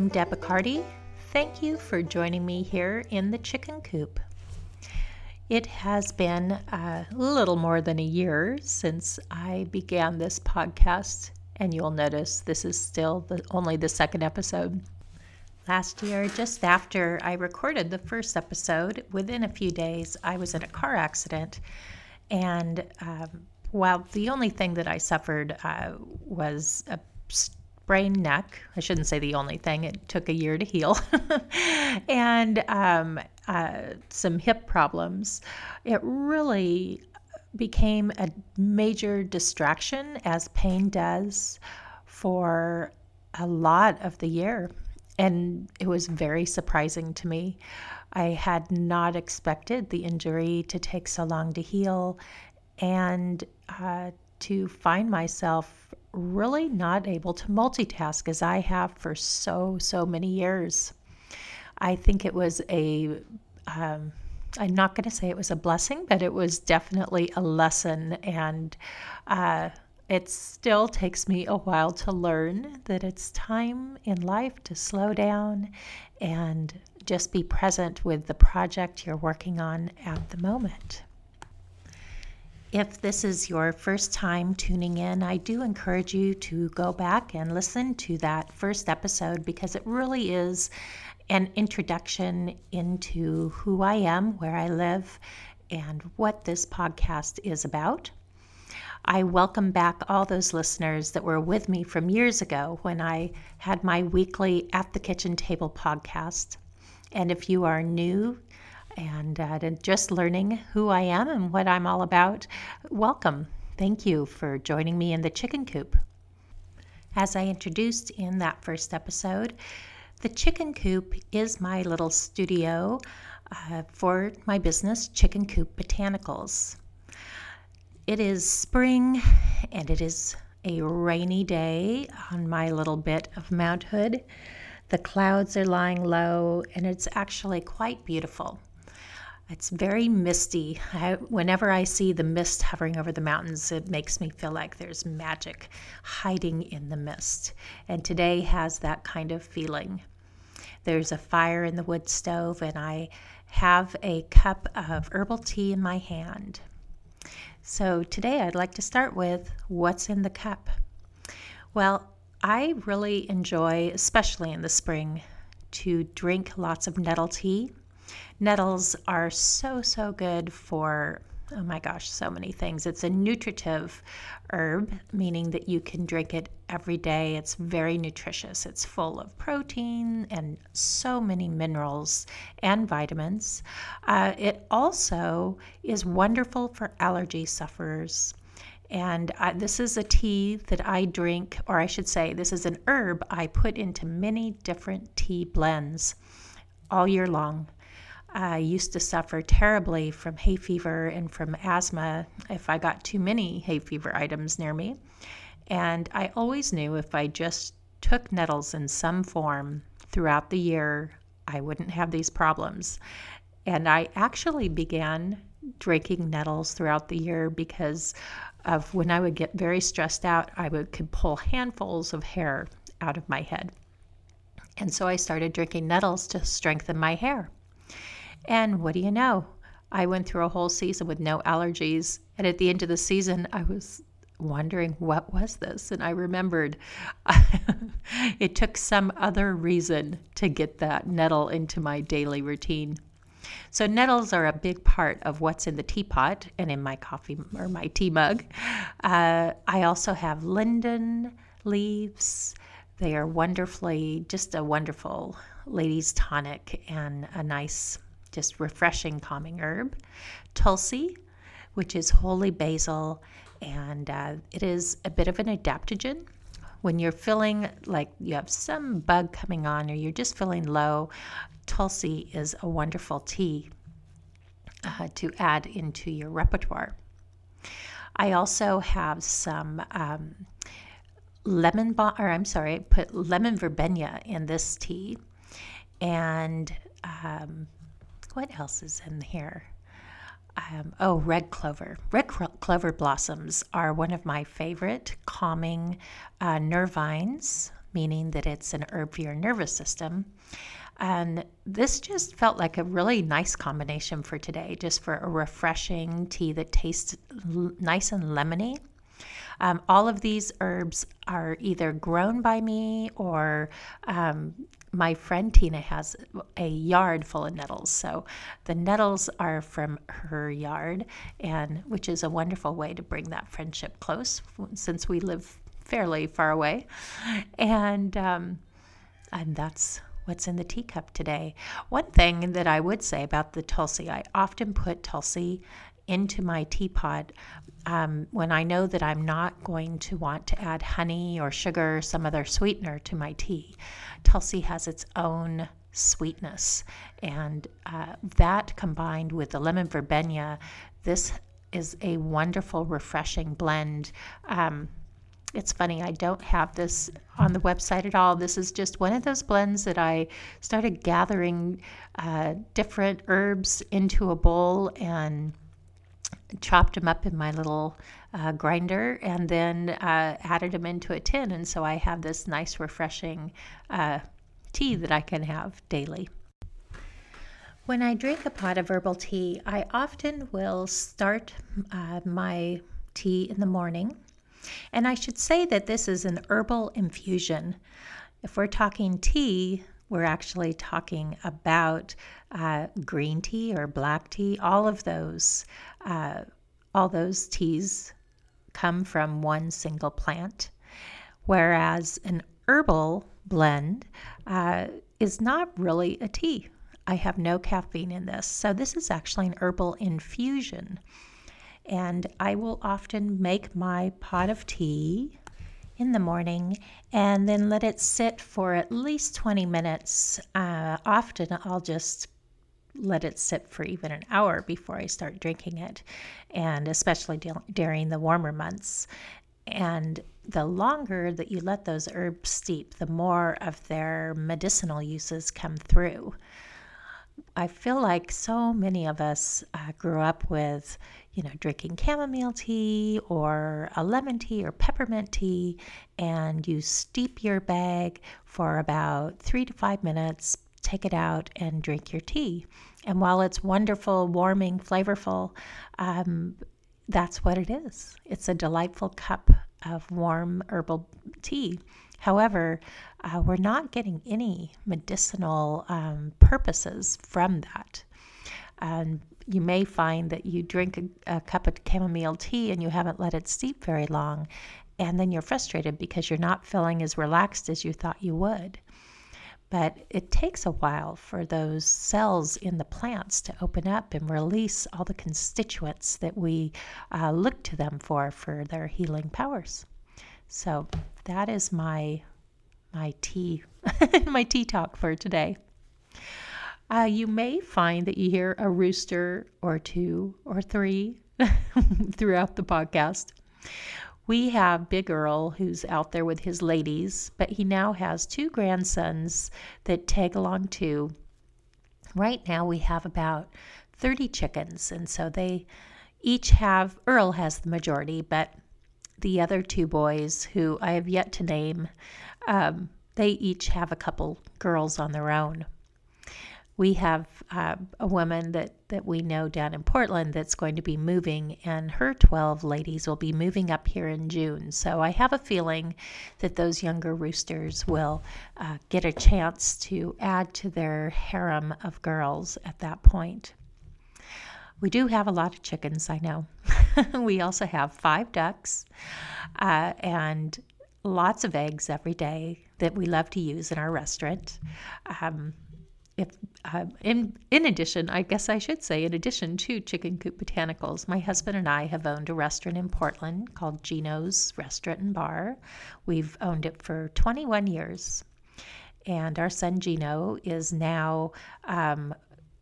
I'm Deb Accuardi. Thank you for joining me here in the chicken coop. It has been a little more than a year since I began this podcast, and you'll notice this is still the, only the second episode. Last year, just after I recorded the first episode, within a few days, I was in a car accident. And um, while the only thing that I suffered uh, was a sprained neck, I shouldn't say the only thing, it took a year to heal, and um, uh, some hip problems, it really became a major distraction, as pain does, for a lot of the year. And it was very surprising to me. I had not expected the injury to take so long to heal and uh, to find myself really not able to multitask as I have for so, so many years. I think it was a. am um, not going to say it was a blessing, but it was definitely a lesson. And uh, it still takes me a while to learn that it's time in life to slow down and just be present with the project you're working on at the moment. If this is your first time tuning in, I do encourage you to go back and listen to that first episode because it really is an introduction into who I am, where I live, and what this podcast is about. I welcome back all those listeners that were with me from years ago when I had my weekly At the Kitchen Table podcast. And if you are new and uh, just learning who I am and what I'm all about, welcome. Thank you for joining me in the chicken coop. As I introduced in that first episode, the chicken coop is my little studio uh, for my business, Chicken Coop Botanicals. It is spring and it is a rainy day on my little bit of Mount Hood. The clouds are lying low and it's actually quite beautiful. It's very misty. I, whenever I see the mist hovering over the mountains, it makes me feel like there's magic hiding in the mist. And today has that kind of feeling. There's a fire in the wood stove, and I have a cup of herbal tea in my hand. So today I'd like to start with what's in the cup. Well, I really enjoy, especially in the spring, to drink lots of nettle tea. Nettles are so, so good for oh my gosh, so many things. It's a nutritive herb, meaning that you can drink it every day. It's very nutritious. It's full of protein and so many minerals and vitamins. Uh, it also is wonderful for allergy sufferers. And uh, this is a tea that I drink, or I should say, this is an herb I put into many different tea blends all year long. I used to suffer terribly from hay fever and from asthma if I got too many hay fever items near me. And I always knew if I just took nettles in some form throughout the year, I wouldn't have these problems. And I actually began drinking nettles throughout the year because of when I would get very stressed out, I would could pull handfuls of hair out of my head. And so I started drinking nettles to strengthen my hair. And what do you know? I went through a whole season with no allergies. And at the end of the season, I was wondering what was this and i remembered it took some other reason to get that nettle into my daily routine so nettles are a big part of what's in the teapot and in my coffee or my tea mug uh, i also have linden leaves they are wonderfully just a wonderful ladies tonic and a nice just refreshing calming herb. Tulsi, which is holy basil, and uh, it is a bit of an adaptogen. When you're feeling like you have some bug coming on or you're just feeling low, Tulsi is a wonderful tea uh, to add into your repertoire. I also have some um, lemon, bo- or I'm sorry, put lemon verbena in this tea, and um, what else is in here? Um, oh, red clover. Red clover blossoms are one of my favorite calming uh, nervines meaning that it's an herb for your nervous system. And this just felt like a really nice combination for today, just for a refreshing tea that tastes l- nice and lemony. Um, all of these herbs are either grown by me or um, my friend Tina has a yard full of nettles. So the nettles are from her yard, and which is a wonderful way to bring that friendship close since we live fairly far away. And um, and that's what's in the teacup today. One thing that I would say about the Tulsi, I often put Tulsi into my teapot um, when I know that I'm not going to want to add honey or sugar or some other sweetener to my tea. Tulsi has its own sweetness, and uh, that combined with the lemon verbena, this is a wonderful, refreshing blend. Um, it's funny, I don't have this on the website at all. This is just one of those blends that I started gathering uh, different herbs into a bowl and chopped them up in my little uh, grinder and then uh, added them into a tin. And so I have this nice, refreshing uh, tea that I can have daily. When I drink a pot of herbal tea, I often will start uh, my tea in the morning and I should say that this is an herbal infusion. If we're talking tea, we're actually talking about uh, green tea or black tea. All of those, uh, all those teas come from one single plant, whereas an herbal blend uh, is not really a tea. I have no caffeine in this, so this is actually an herbal infusion and I will often make my pot of tea in the morning and then let it sit for at least 20 minutes. Uh, often I'll just let it sit for even an hour before I start drinking it, and especially during the warmer months. And the longer that you let those herbs steep, the more of their medicinal uses come through. I feel like so many of us uh, grew up with, you know, drinking chamomile tea or a lemon tea or peppermint tea, and you steep your bag for about three to five minutes, take it out, and drink your tea. And while it's wonderful, warming, flavorful, um, that's what it is. It's a delightful cup of warm herbal tea. However, uh, we're not getting any medicinal um, purposes from that. And you may find that you drink a, a cup of chamomile tea and you haven't let it steep very long, and then you're frustrated because you're not feeling as relaxed as you thought you would. But it takes a while for those cells in the plants to open up and release all the constituents that we uh, look to them for for their healing powers. So that is my my tea my tea talk for today. Uh, you may find that you hear a rooster or two or three throughout the podcast. We have Big Earl, who's out there with his ladies, but he now has two grandsons that tag along too. Right now, we have about 30 chickens, and so they each have, Earl has the majority, but the other two boys, who I have yet to name, um, they each have a couple girls on their own. We have uh, a woman that, that we know down in Portland that's going to be moving, and her 12 ladies will be moving up here in June. So I have a feeling that those younger roosters will uh, get a chance to add to their harem of girls at that point. We do have a lot of chickens, I know. we also have five ducks uh, and lots of eggs every day that we love to use in our restaurant. Um, if, uh, in in addition, I guess I should say, in addition to Chicken Coop Botanicals, my husband and I have owned a restaurant in Portland called Gino's Restaurant and Bar. We've owned it for 21 years, and our son Gino is now um,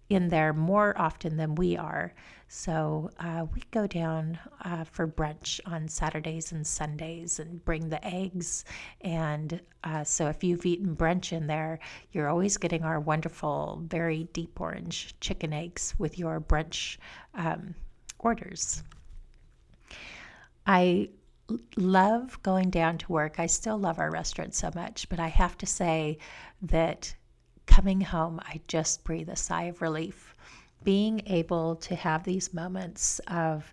in there more often than we are. So uh, we go down uh, for brunch on Saturdays and Sundays and bring the eggs. And uh, so if you've eaten brunch in there, you're always getting our wonderful, very deep orange chicken eggs with your brunch um, orders. I love going down to work. I still love our restaurant so much, but I have to say that coming home, I just breathe a sigh of relief. Being able to have these moments of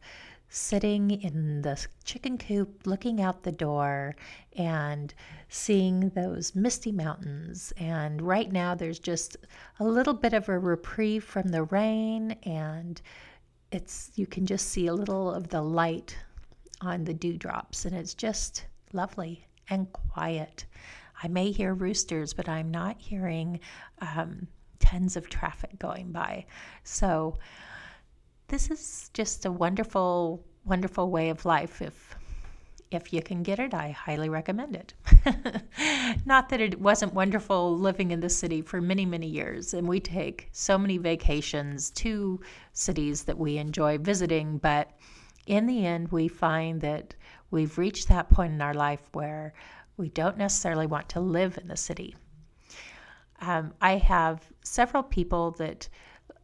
sitting in the chicken coop, looking out the door, and seeing those misty mountains. And right now, there's just a little bit of a reprieve from the rain, and it's you can just see a little of the light on the dewdrops, and it's just lovely and quiet. I may hear roosters, but I'm not hearing um, tons of traffic going by. So, this is just a wonderful, wonderful way of life. If if you can get it, I highly recommend it. Not that it wasn't wonderful living in the city for many, many years, and we take so many vacations to cities that we enjoy visiting, but in the end, we find that we've reached that point in our life where we don't necessarily want to live in the city. Um, I have several people that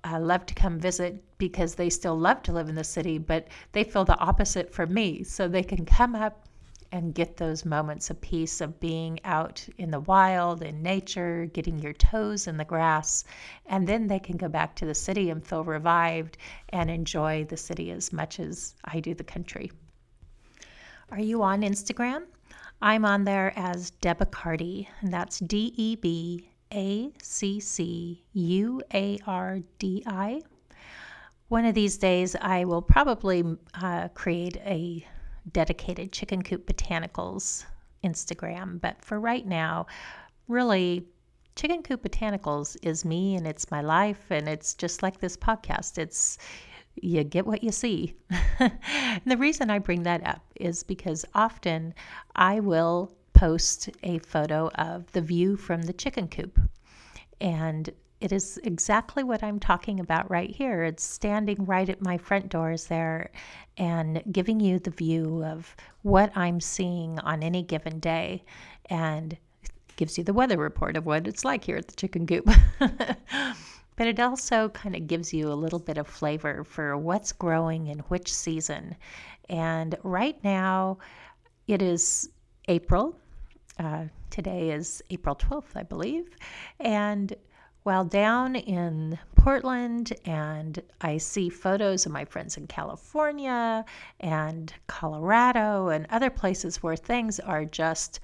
uh, love to come visit because they still love to live in the city, but they feel the opposite for me. So they can come up and get those moments of peace of being out in the wild, in nature, getting your toes in the grass. And then they can go back to the city and feel revived and enjoy the city as much as I do the country. Are you on Instagram? I'm on there as Deb Accuardi, and that's D E B A C C U A R D I. One of these days, I will probably uh, create a dedicated Chicken Coop Botanicals Instagram. But for right now, really, Chicken Coop Botanicals is me and it's my life. And it's just like this podcast. It's you get what you see. the reason I bring that up is because often I will post a photo of the view from the chicken coop. And it is exactly what I'm talking about right here. It's standing right at my front doors there and giving you the view of what I'm seeing on any given day and gives you the weather report of what it's like here at the chicken coop. but it also kind of gives you a little bit of flavor for what's growing in which season. And right now, it is April. Uh, today is April 12th, I believe. And while down in Portland, and I see photos of my friends in California and Colorado and other places where things are just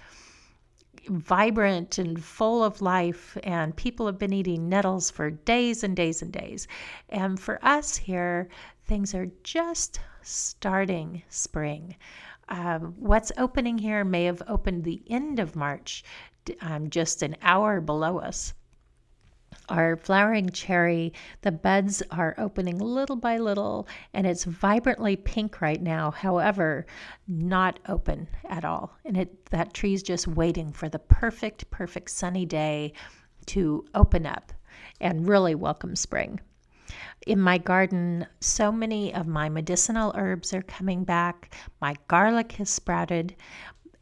vibrant and full of life, and people have been eating nettles for days and days and days. And for us here, things are just starting spring. Um, what's opening here may have opened the end of March, um, just an hour below us our flowering cherry, the buds are opening little by little and it's vibrantly pink right now, however, not open at all. And it that tree's just waiting for the perfect, perfect sunny day to open up and really welcome spring. In my garden, so many of my medicinal herbs are coming back. My garlic has sprouted,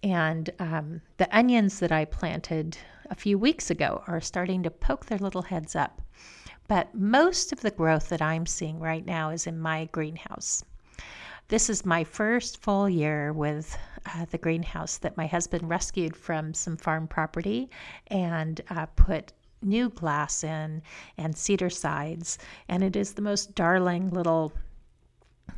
and um, the onions that I planted a few weeks ago are starting to poke their little heads up. But most of the growth that I'm seeing right now is in my greenhouse. This is my first full year with uh, the greenhouse that my husband rescued from some farm property and uh, put new glass in and cedar sides. And it is the most darling little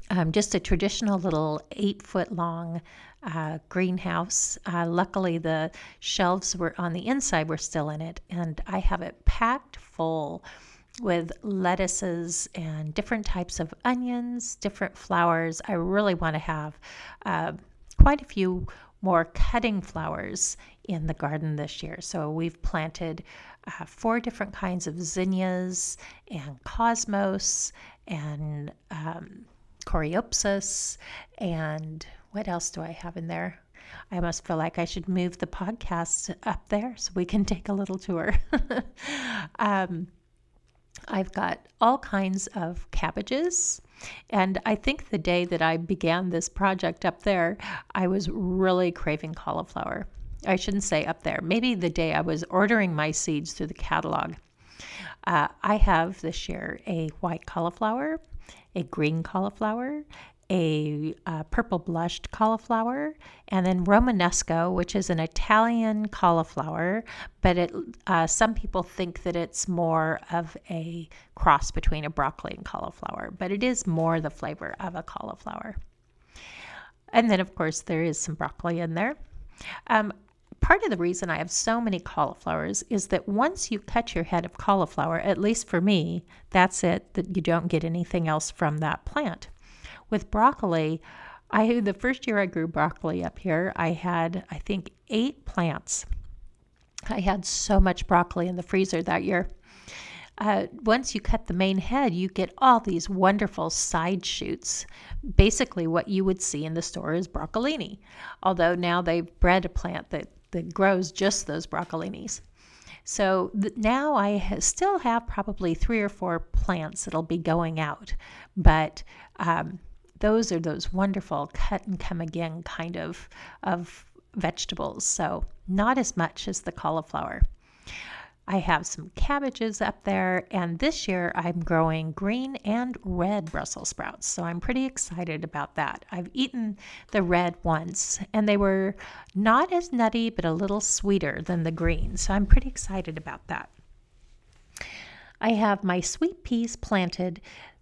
um, just a traditional little eight foot long uh, greenhouse. Uh, luckily, the shelves were on the inside were still in it, and I have it packed full with lettuces and different types of onions, different flowers. I really want to have uh, quite a few more cutting flowers in the garden this year. So we've planted uh, four different kinds of zinnias and cosmos and um, coreopsis and what else do I have in there? I almost feel like I should move the podcast up there so we can take a little tour. um, I've got all kinds of cabbages. And I think the day that I began this project up there, I was really craving cauliflower. I shouldn't say up there, maybe the day I was ordering my seeds through the catalog. Uh, I have this year a white cauliflower, a green cauliflower, a uh, purple blushed cauliflower, and then Romanesco, which is an Italian cauliflower, but it uh, some people think that it's more of a cross between a broccoli and cauliflower, but it is more the flavor of a cauliflower. And then, of course, there is some broccoli in there. Um, part of the reason I have so many cauliflowers is that once you cut your head of cauliflower, at least for me, that's it, that you don't get anything else from that plant. With broccoli, I the first year I grew broccoli up here, I had I think 8 plants. I had so much broccoli in the freezer that year. Uh, once you cut the main head, you get all these wonderful side shoots. Basically, what you would see in the store is broccolini, although now they've bred a plant that, that grows just those broccolinis. So th- now I ha- still have probably three or four plants that'll be going out, but um, those are those wonderful cut and come again kind of of vegetables. So not as much as the cauliflower. I have some cabbages up there, and this year I'm growing green and red Brussels sprouts. So I'm pretty excited about that. I've eaten the red once, and they were not as nutty, but a little sweeter than the green. So I'm pretty excited about that. I have my sweet peas planted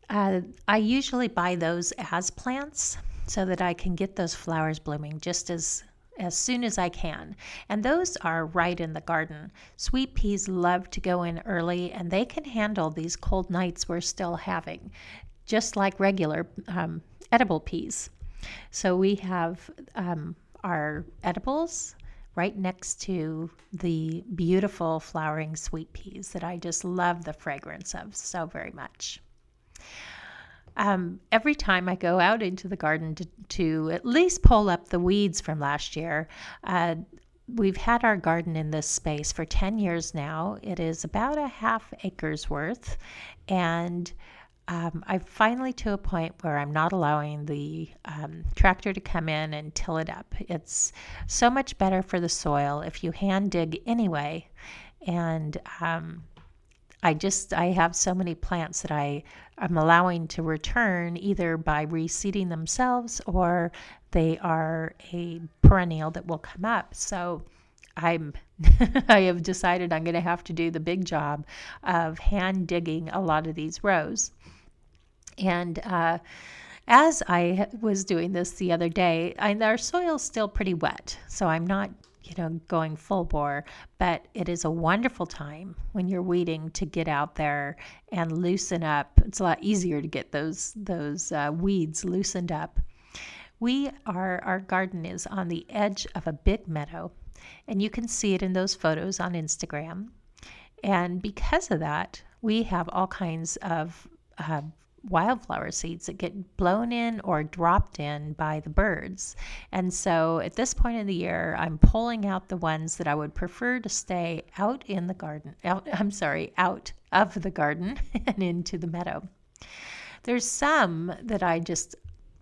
uh, I usually buy those as plants so that I can get those flowers blooming just as as soon as I can. And those are right in the garden. Sweet peas love to go in early and they can handle these cold nights we're still having, just like regular um, edible peas. So we have um, our edibles right next to the beautiful flowering sweet peas that I just love the fragrance of so very much. Um, every time I go out into the garden to, to, at least pull up the weeds from last year, uh, we've had our garden in this space for 10 years now. It is about a half acre's worth. And um, I'm finally to a point where I'm not allowing the um, tractor to come in and till it up. It's so much better for the soil if you hand dig anyway. And um, I just I have so many plants that I am allowing to return either by reseeding themselves or they are a perennial that will come up. So I'm I have decided I'm going to have to do the big job of hand digging a lot of these rows. And uh, as I was doing this the other day, I, our soil's still pretty wet, so I'm not you know, going full bore, but it is a wonderful time when you're weeding to get out there and loosen up. It's a lot easier to get those those uh, weeds loosened up. We are our garden is on the edge of a big meadow, and you can see it in those photos on Instagram. And because of that, we have all kinds of uh, wildflower seeds that get blown in or dropped in by the birds. And so at this point in the year, I'm pulling out the ones that I would prefer to stay out in the garden, out, I'm sorry, out of the garden and into the meadow. There's some that I just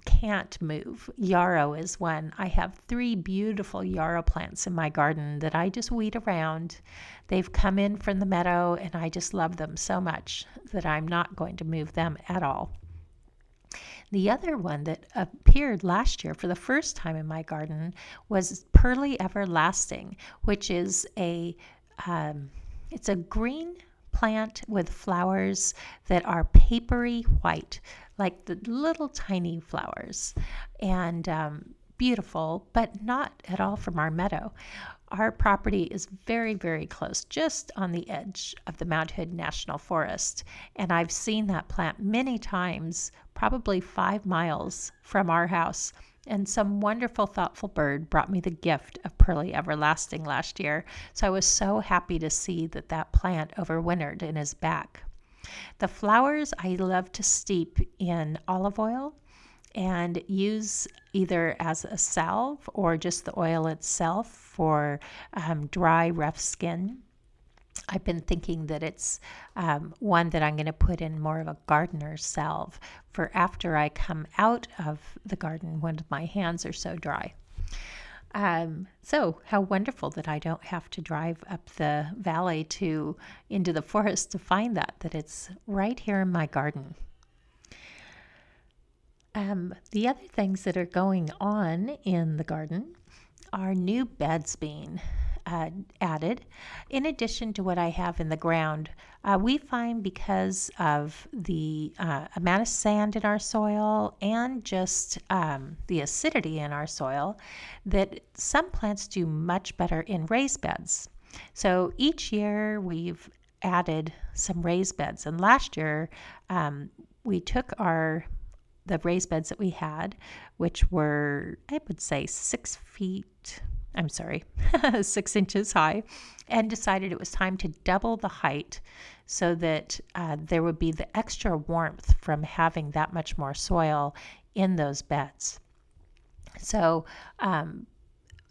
can't move. Yarrow is one. I have three beautiful yarrow plants in my garden that I just weed around. They've come in from the meadow, and I just love them so much that I'm not going to move them at all. The other one that appeared last year for the first time in my garden was Pearly Everlasting, which is a um, it's a green plant with flowers that are papery white like the little tiny flowers and um, beautiful, but not at all from our meadow. Our property is very, very close, just on the edge of the Mount Hood National Forest. And I've seen that plant many times, probably five miles from our house. And some wonderful, thoughtful bird brought me the gift of Pearly Everlasting last year. So I was so happy to see that that plant overwintered in his back. The flowers I love to steep in olive oil and use either as a salve or just the oil itself for um, dry, rough skin. I've been thinking that it's um, one that I'm going to put in more of a gardener's salve for after I come out of the garden when my hands are so dry. Um, so how wonderful that I don't have to drive up the valley to into the forest to find that that it's right here in my garden. Um, the other things that are going on in the garden are new beds being uh, added, in addition to what I have in the ground. Uh, we find because of the uh, amount of sand in our soil and just um, the acidity in our soil that some plants do much better in raised beds. So each year we've added some raised beds, and last year um, we took our the raised beds that we had, which were I would say six feet I'm sorry, six inches high, and decided it was time to double the height so that uh, there would be the extra warmth from having that much more soil in those beds. So um,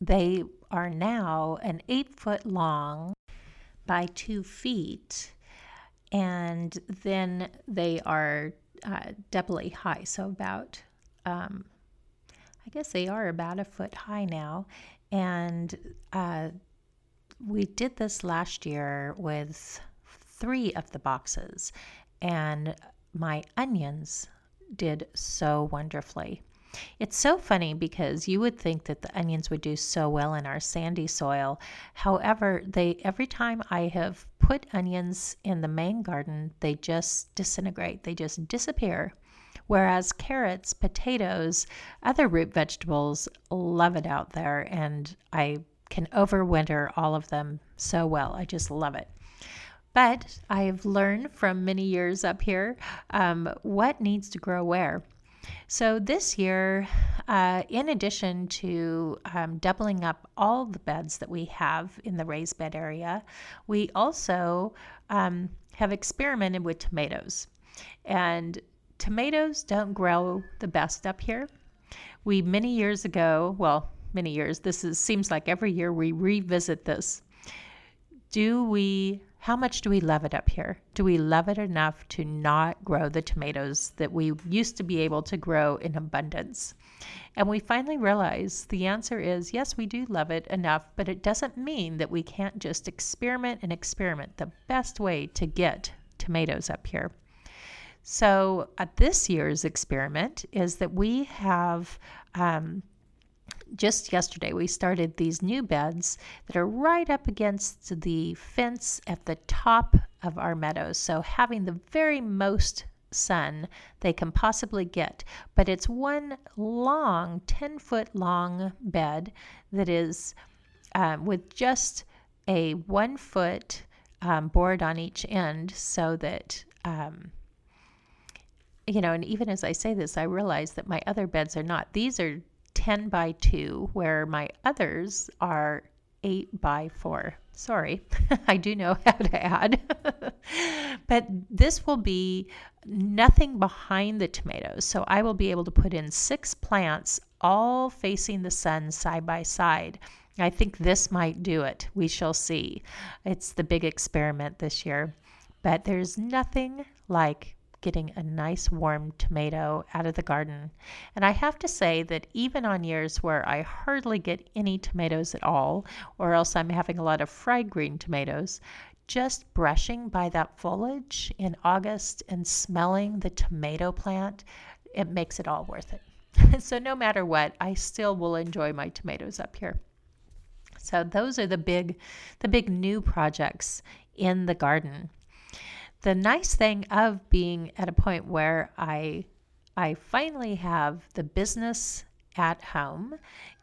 they are now an eight foot long by two feet, and then they are uh, doubly high, so about um, I guess they are about a foot high now, and uh, we did this last year with three of the boxes, and my onions did so wonderfully. It's so funny because you would think that the onions would do so well in our sandy soil. However, they every time I have put onions in the main garden, they just disintegrate. They just disappear. Whereas carrots, potatoes, other root vegetables love it out there, and I can overwinter all of them so well. I just love it. But I've learned from many years up here um, what needs to grow where. So this year, uh, in addition to um, doubling up all the beds that we have in the raised bed area, we also um, have experimented with tomatoes. And tomatoes don't grow the best up here. We many years ago, well, many years, this is seems like every year we revisit this. Do we how much do we love it up here? Do we love it enough to not grow the tomatoes that we used to be able to grow in abundance? And we finally realized the answer is yes, we do love it enough, but it doesn't mean that we can't just experiment and experiment the best way to get tomatoes up here. So, at uh, this year's experiment is that we have um, just yesterday we started these new beds that are right up against the fence at the top of our meadows. So, having the very most sun they can possibly get. But it's one long, 10 foot long bed that is um, with just a one foot um, board on each end so that. Um, you know, and even as I say this, I realize that my other beds are not. These are 10 by 2, where my others are 8 by 4. Sorry, I do know how to add. but this will be nothing behind the tomatoes. So I will be able to put in six plants all facing the sun side by side. I think this might do it. We shall see. It's the big experiment this year. But there's nothing like getting a nice warm tomato out of the garden. And I have to say that even on years where I hardly get any tomatoes at all, or else I'm having a lot of fried green tomatoes, just brushing by that foliage in August and smelling the tomato plant, it makes it all worth it. so no matter what, I still will enjoy my tomatoes up here. So those are the big the big new projects in the garden the nice thing of being at a point where I I finally have the business at home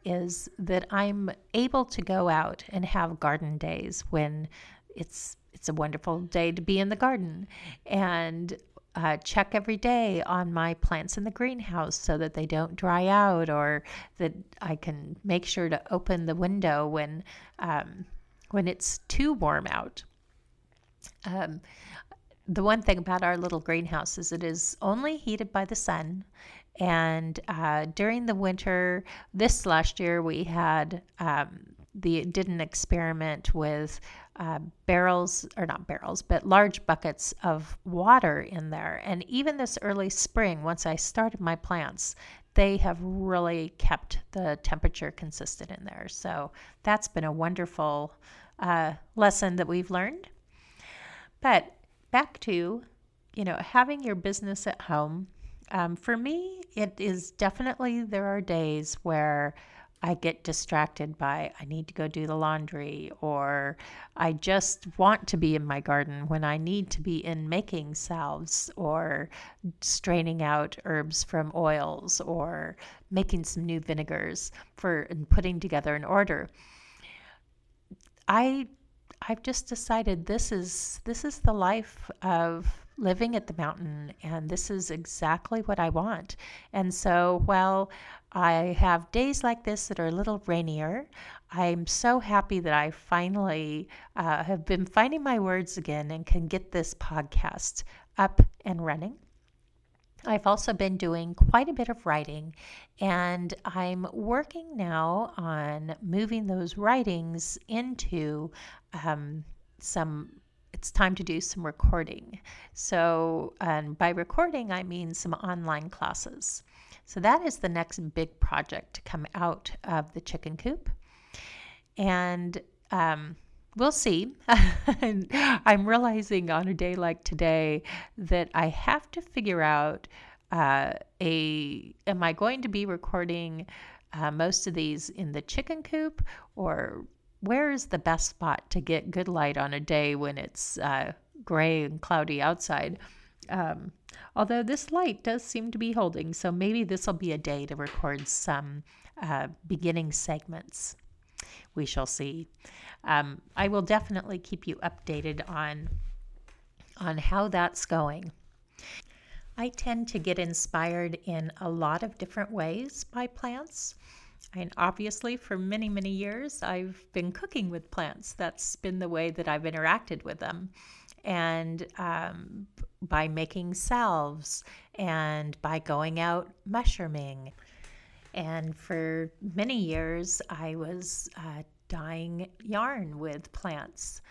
is that I'm able to go out and have garden days when it's it's a wonderful day to be in the garden and uh, check every day on my plants in the greenhouse so that they don't dry out or that I can make sure to open the window when um, when it's too warm out. Um, the one thing about our little greenhouse is it is only heated by the sun. And uh, during the winter, this last year, we had um, the did an experiment with uh, barrels or not barrels, but large buckets of water in there. And even this early spring, once I started my plants, they have really kept the temperature consistent in there. So that's been a wonderful uh, lesson that we've learned. But back to, you know, having your business at home. Um, for me, it is definitely there are days where I get distracted by I need to go do the laundry or I just want to be in my garden when I need to be in making salves or straining out herbs from oils or making some new vinegars for and putting together an order. I I've just decided this is this is the life of living at the mountain and this is exactly what I want. And so while I have days like this that are a little rainier, I'm so happy that I finally uh, have been finding my words again and can get this podcast up and running. I've also been doing quite a bit of writing, and I'm working now on moving those writings into um, some it's time to do some recording. So, and by recording, I mean some online classes. So, that is the next big project to come out of the chicken coop. And um, we'll see. I'm realizing on a day like today that I have to figure out uh, a am I going to be recording uh, most of these in the chicken coop or where is the best spot to get good light on a day when it's uh, gray and cloudy outside? Um, although this light does seem to be holding, so maybe this will be a day to record some uh, beginning segments. We shall see. Um, I will definitely keep you updated on on how that's going. I tend to get inspired in a lot of different ways by plants. And obviously, for many, many years, I've been cooking with plants. That's been the way that I've interacted with them. And um, by making salves and by going out mushrooming. And for many years, I was uh, dyeing yarn with plants.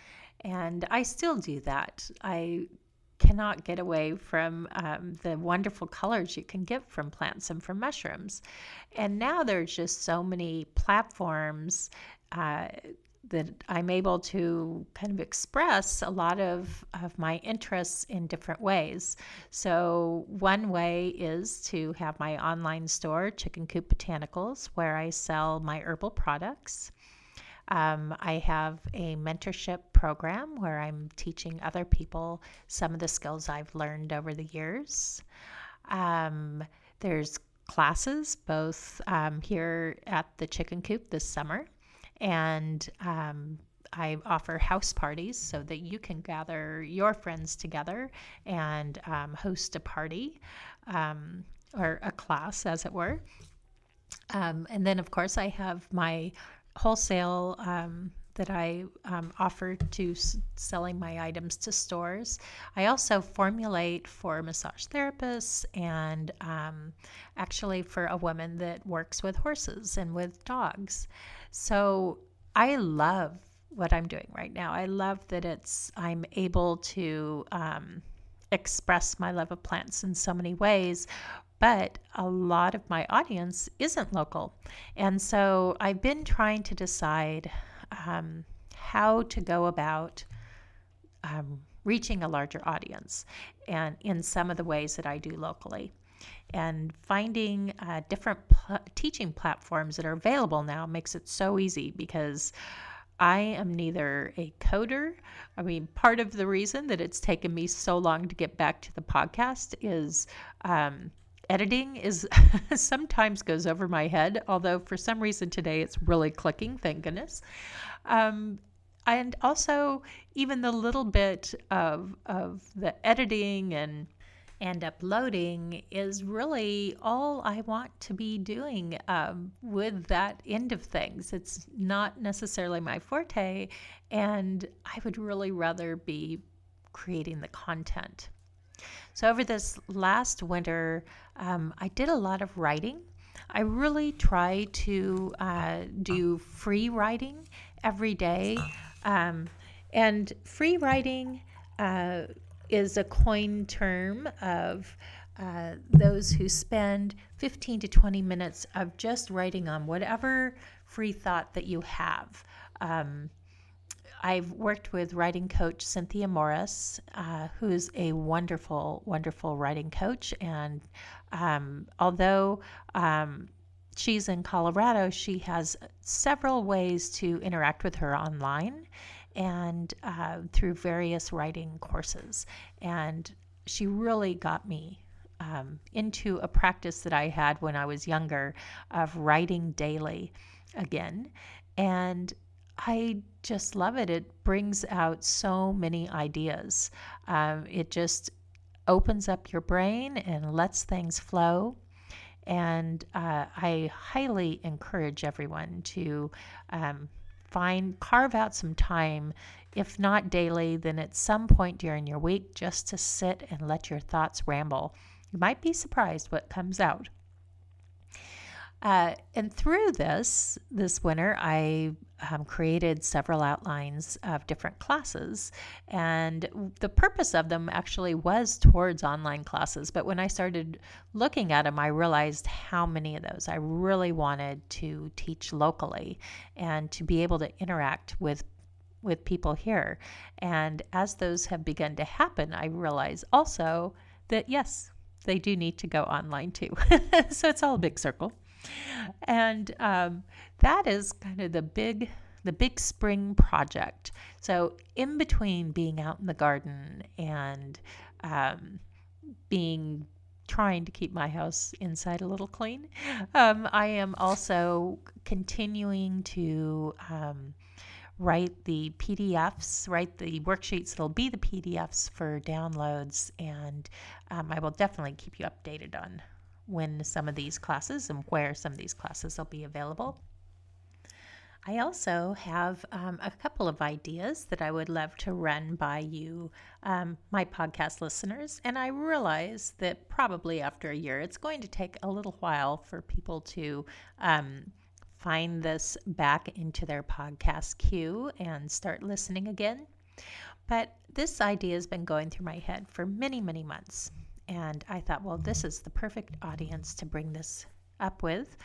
And I still do that. I cannot get away from um, the wonderful colors you can get from plants and from mushrooms. And now there's just so many platforms uh, that I'm able to kind of express a lot of, of my interests in different ways. So, one way is to have my online store, Chicken Coop Botanicals, where I sell my herbal products. Um, I have a mentorship program where I'm teaching other people some of the skills I've learned over the years. Um, there's classes both um, here at the Chicken Coop this summer, and um, I offer house parties so that you can gather your friends together and um, host a party um, or a class, as it were. Um, and then, of course, I have my wholesale um, that I um, offer to s- selling my items to stores. I also formulate for massage therapists and um, actually for a woman that works with horses and with dogs. So I love what I'm doing right now. I love that it's I'm able to um, express my love of plants in so many ways but a lot of my audience isn't local. And so I've been trying to decide um, how to go about um, reaching a larger audience and in some of the ways that I do locally. And finding uh, different pl- teaching platforms that are available now makes it so easy because I am neither a coder. I mean, part of the reason that it's taken me so long to get back to the podcast is um, editing is sometimes goes over my head, although for some reason today it's really clicking, thank goodness. Um, and also even the little bit of of the editing and and uploading is really all I want to be doing um, with that end of things. It's not necessarily my forte, and I would really rather be creating the content. So, over this last winter, um, I did a lot of writing. I really try to uh, do free writing every day. Um, and free writing uh, is a coined term of uh, those who spend 15 to 20 minutes of just writing on whatever free thought that you have. Um, I've worked with writing coach Cynthia Morris, uh, who's a wonderful, wonderful writing coach. And um, although um, she's in Colorado, she has several ways to interact with her online and uh, through various writing courses. And she really got me um, into a practice that I had when I was younger of writing daily again. And I just love it. It brings out so many ideas. Um, it just opens up your brain and lets things flow. And uh, I highly encourage everyone to um, find, carve out some time, if not daily, then at some point during your week, just to sit and let your thoughts ramble. You might be surprised what comes out. Uh, and through this, this winter, I um, created several outlines of different classes. And the purpose of them actually was towards online classes. But when I started looking at them, I realized how many of those I really wanted to teach locally and to be able to interact with with people here. And as those have begun to happen, I realize also that yes, they do need to go online too. so it's all a big circle and um, that is kind of the big the big spring project. So in between being out in the garden and um, being trying to keep my house inside a little clean, um, I am also continuing to um, write the PDFs, write the worksheets that'll be the PDFs for downloads, and um, I will definitely keep you updated on when some of these classes and where some of these classes will be available. I also have um, a couple of ideas that I would love to run by you, um, my podcast listeners. And I realize that probably after a year, it's going to take a little while for people to um, find this back into their podcast queue and start listening again. But this idea has been going through my head for many, many months. And I thought, well, this is the perfect audience to bring this up with.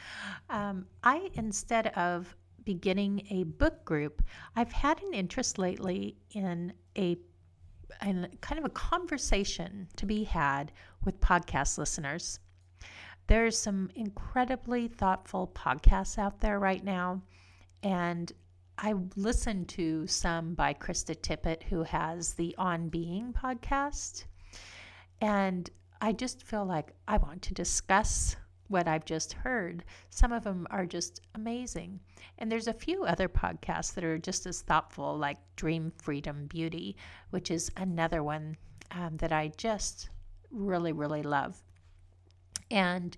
Um, I, instead of beginning a book group, I've had an interest lately in a in kind of a conversation to be had with podcast listeners. There's some incredibly thoughtful podcasts out there right now, and I listened to some by Krista Tippett, who has the On Being podcast. And I just feel like I want to discuss what I've just heard. Some of them are just amazing. And there's a few other podcasts that are just as thoughtful, like Dream Freedom Beauty, which is another one um, that I just really, really love. And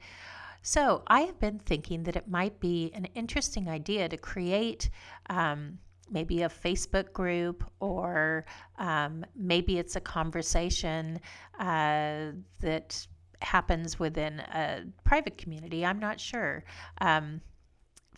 so I have been thinking that it might be an interesting idea to create um, maybe a Facebook group, or um, maybe it's a conversation uh, that happens within a private community. I'm not sure. Um,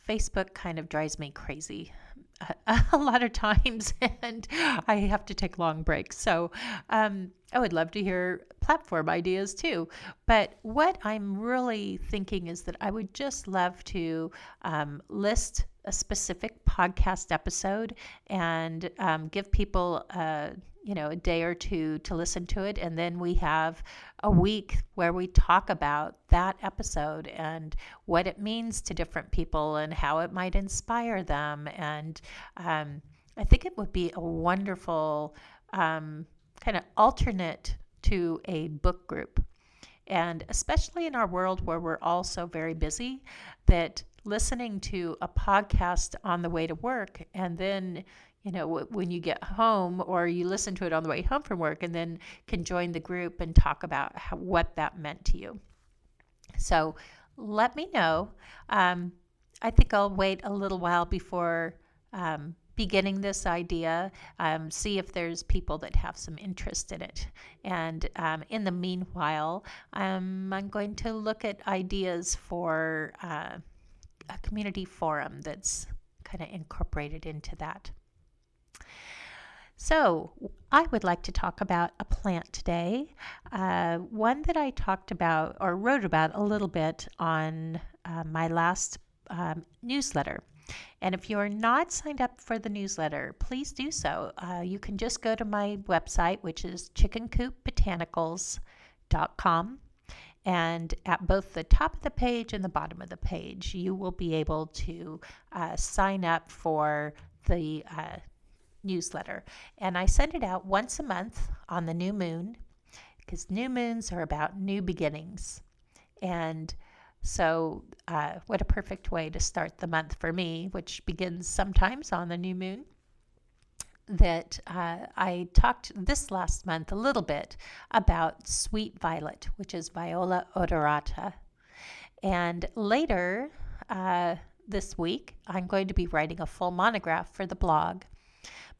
Facebook kind of drives me crazy a, lot of times, and I have to take long breaks. So um, I would love to hear platform ideas too. But what I'm really thinking is that I would just love to um, list a specific podcast episode and um, give people a you know a day or two to listen to it and then we have a week where we talk about that episode and what it means to different people and how it might inspire them and um, i think it would be a wonderful um, kind of alternate to a book group. And especially in our world where we're all so very busy that listening to a podcast on the way to work and then you know when you get home or you listen to it on the way home from work and then can join the group and talk about how, what that meant to you. So let me know. Um, i think i'll wait a little while before um, beginning this idea, um, see if there's people that have some interest in it. And um, in the meanwhile, um, I'm going to look at ideas for uh, a community forum that's kind of incorporated into that. So, I would like to talk about a plant today, uh, one that I talked about or wrote about a little bit on uh, my last um, newsletter. And if you are not signed up for the newsletter, please do so. Uh, you can just go to my website, which is chickencoopbotanicals.com. And at both the top of the page and the bottom of the page, you will be able to uh, sign up for the uh, newsletter. And I send it out once a month on the new moon because new moons are about new beginnings. And so, uh, what a perfect way to start the month for me, which begins sometimes on the new moon. That uh, I talked this last month a little bit about sweet violet, which is Viola odorata. And later uh, this week, I'm going to be writing a full monograph for the blog.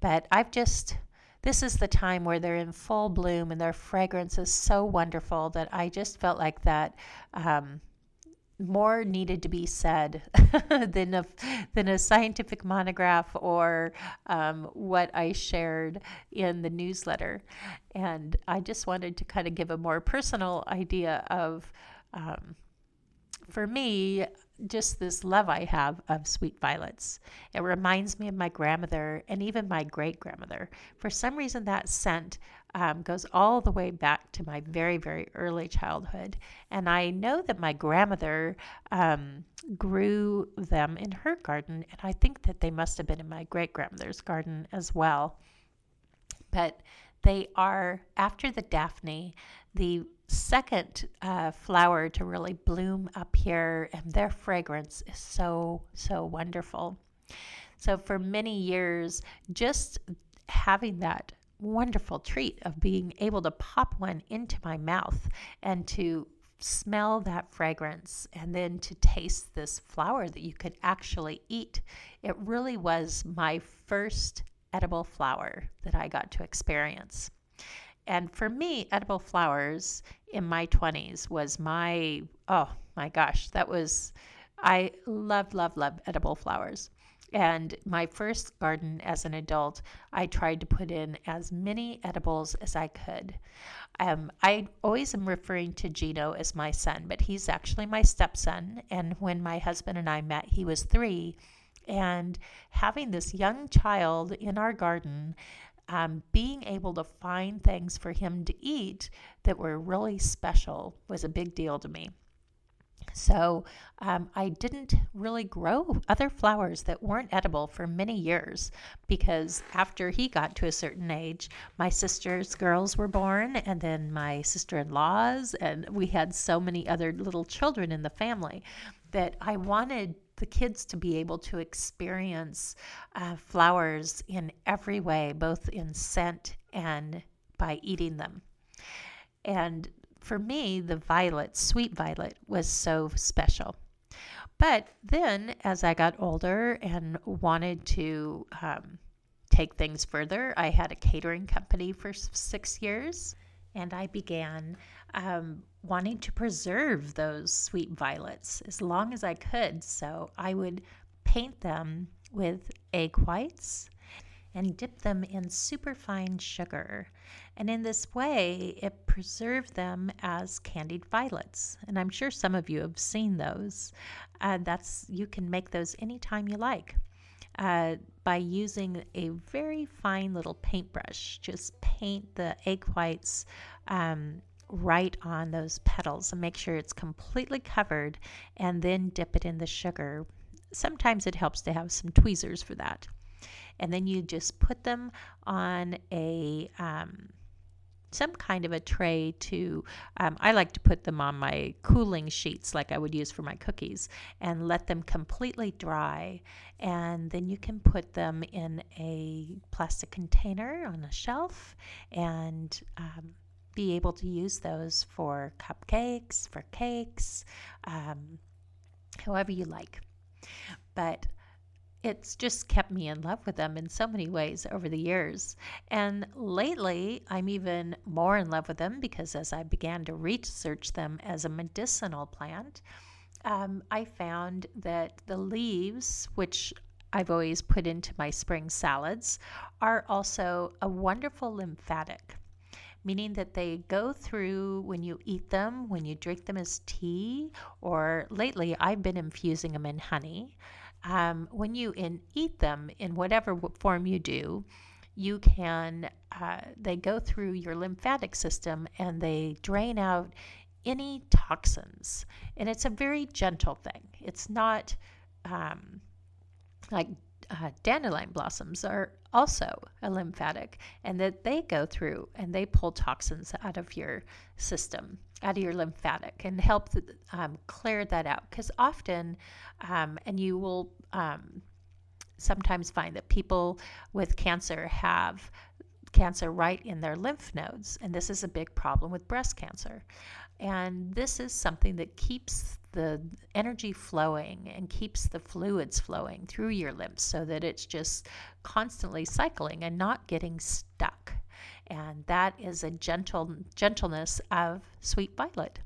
But I've just this is the time where they're in full bloom and their fragrance is so wonderful that I just felt like that um, more needed to be said than a than a scientific monograph or um, what I shared in the newsletter, and I just wanted to kind of give a more personal idea of. Um, for me, just this love I have of sweet violets. It reminds me of my grandmother and even my great grandmother. For some reason, that scent um, goes all the way back to my very, very early childhood. And I know that my grandmother um, grew them in her garden, and I think that they must have been in my great grandmother's garden as well. But they are, after the Daphne, the second uh, flower to really bloom up here, and their fragrance is so, so wonderful. So, for many years, just having that wonderful treat of being able to pop one into my mouth and to smell that fragrance and then to taste this flower that you could actually eat. It really was my first edible flower that I got to experience. And for me, edible flowers in my 20s was my, oh my gosh, that was, I love, love, love edible flowers. And my first garden as an adult, I tried to put in as many edibles as I could. Um, I always am referring to Gino as my son, but he's actually my stepson. And when my husband and I met, he was three. And having this young child in our garden um, being able to find things for him to eat that were really special was a big deal to me. So um, I didn't really grow other flowers that weren't edible for many years because after he got to a certain age, my sister's girls were born, and then my sister in laws, and we had so many other little children in the family that I wanted the kids to be able to experience uh, flowers in every way, both in scent and by eating them. And for me, the violet, sweet violet, was so special. But then, as I got older and wanted to um, take things further, I had a catering company for six years and I began um, wanting to preserve those sweet violets as long as I could. So I would paint them with egg whites and dip them in superfine sugar. And in this way, it preserved them as candied violets. And I'm sure some of you have seen those. Uh, that's you can make those anytime you like. Uh, by using a very fine little paintbrush. Just paint the egg whites um, right on those petals and make sure it's completely covered and then dip it in the sugar. Sometimes it helps to have some tweezers for that. And then you just put them on a um, some kind of a tray to um, i like to put them on my cooling sheets like i would use for my cookies and let them completely dry and then you can put them in a plastic container on a shelf and um, be able to use those for cupcakes for cakes um, however you like but it's just kept me in love with them in so many ways over the years. And lately, I'm even more in love with them because as I began to research them as a medicinal plant, um, I found that the leaves, which I've always put into my spring salads, are also a wonderful lymphatic meaning that they go through when you eat them, when you drink them as tea, or lately I've been infusing them in honey um, when you in, eat them in whatever form you do, you can, uh, they go through your lymphatic system and they drain out any toxins. And it's a very gentle thing. It's not um, like uh, dandelion blossoms are also a lymphatic, and that they go through and they pull toxins out of your system, out of your lymphatic, and help um, clear that out. Because often, um, and you will um, sometimes find that people with cancer have cancer right in their lymph nodes, and this is a big problem with breast cancer. And this is something that keeps the energy flowing and keeps the fluids flowing through your limbs so that it's just constantly cycling and not getting stuck. And that is a gentle gentleness of sweet violet.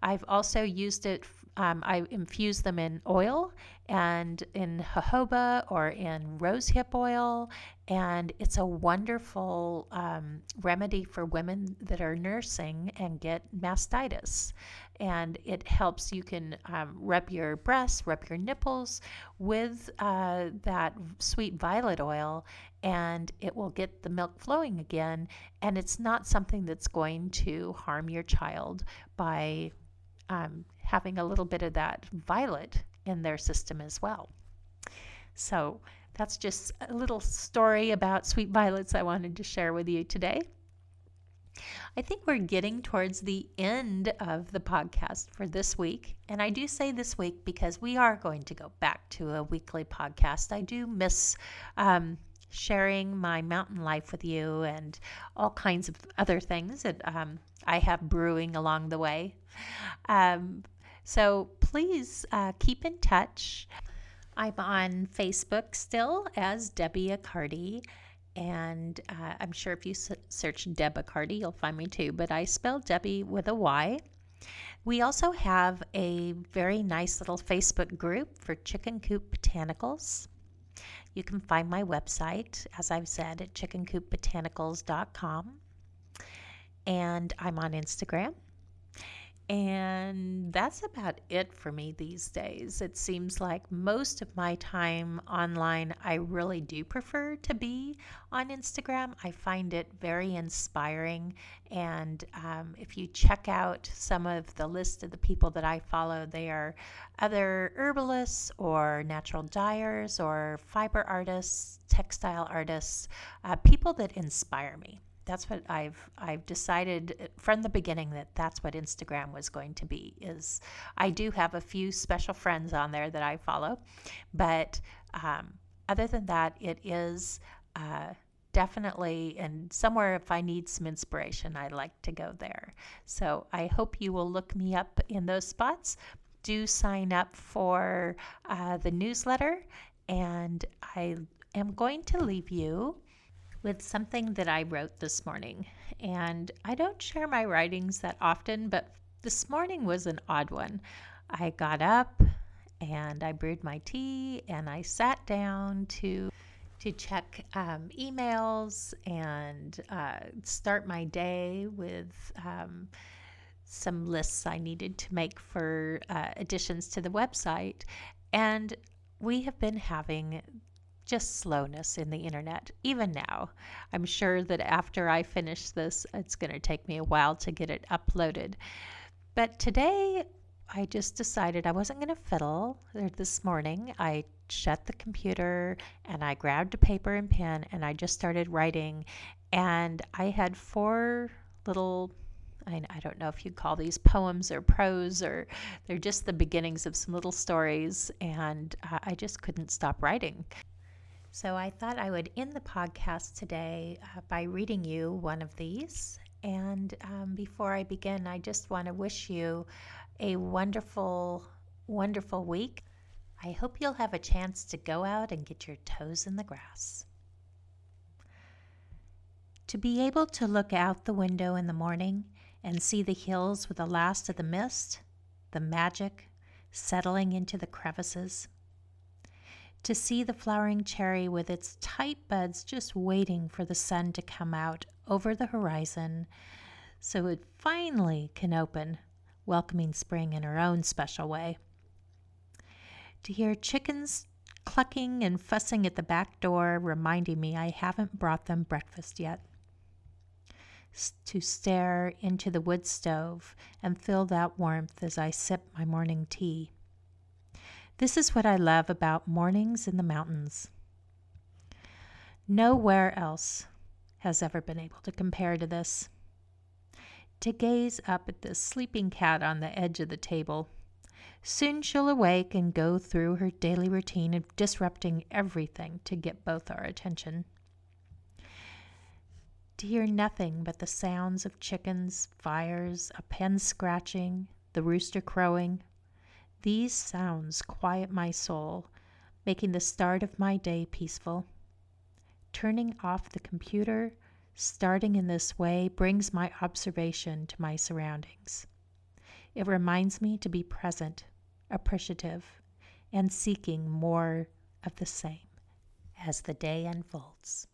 I've also used it um, I infuse them in oil and in jojoba or in rosehip oil, and it's a wonderful um, remedy for women that are nursing and get mastitis. And it helps. You can um, rub your breasts, rub your nipples with uh, that sweet violet oil, and it will get the milk flowing again. And it's not something that's going to harm your child by um, having a little bit of that violet in their system as well. So that's just a little story about sweet violets I wanted to share with you today. I think we're getting towards the end of the podcast for this week. And I do say this week because we are going to go back to a weekly podcast. I do miss um, sharing my mountain life with you and all kinds of other things that um, I have brewing along the way. Um, so please uh, keep in touch. I'm on Facebook still as Debbie Accuardi. And uh, I'm sure if you search Deb Accuardi, you'll find me too. But I spell Debbie with a Y. We also have a very nice little Facebook group for Chicken Coop Botanicals. You can find my website, as I've said, at chickencoopbotanicals.com. And I'm on Instagram and that's about it for me these days. It seems like most of my time online, I really do prefer to be on Instagram. I find it very inspiring. And um, if you check out some of the list of the people that I follow, they are other herbalists or natural dyers or fiber artists, textile artists, uh, people that inspire me that's what I've I've decided uh, from the beginning that that's what Instagram was going to be. Is I do have a few special friends on there that I follow, but um, other than that, it is. Uh, definitely and somewhere if i need some inspiration i like to go there so i hope you will look me up in those spots do sign up for uh, the newsletter and i am going to leave you with something that I wrote this morning. And I don't share my writings that often, but this morning was an odd one. I got up and I brewed my tea and I sat down to to check um, emails and uh, start my day with um, some lists I needed to make for uh, additions to the website. And we have been having just slowness in the internet, even now. I'm sure that after I finish this, it's going to take me a while to get it uploaded. But today, I just decided I wasn't going to fiddle. This morning, I shut the computer and I grabbed a paper and pen and I just started writing. And I had four little I, don't know if you'd call these poems or prose or they're just the beginnings of some little stories and uh, i just couldn't stop writing so I thought I would end the podcast today uh, by reading you one of these. And um, before I begin, I just want to wish you a wonderful, wonderful week. I hope you'll have a chance to go out and get your toes in the grass. To be able to look out the window in the morning and see the hills with the last of the mist, the magic settling into the crevices to see the flowering cherry with its tight buds just waiting for the sun to come out over the horizon so it finally can open, welcoming spring in her own special way. To hear chickens clucking and fussing at the back door, reminding me I haven't brought them breakfast yet. S- to stare into the wood stove and feel that warmth as I sip my morning tea. This is what I love about mornings in the mountains. Nowhere else has ever been able to compare to this. To gaze up at the sleeping cat on the edge of the table. Soon she'll awake and go through her daily routine of disrupting everything to get both our attention. To hear nothing but the sounds of chickens, fires, a pen scratching, the rooster crowing, these sounds quiet my soul, making the start of my day peaceful. Turning off the computer, starting in this way, brings my observation to my surroundings. It reminds me to be present, appreciative, and seeking more of the same as the day unfolds.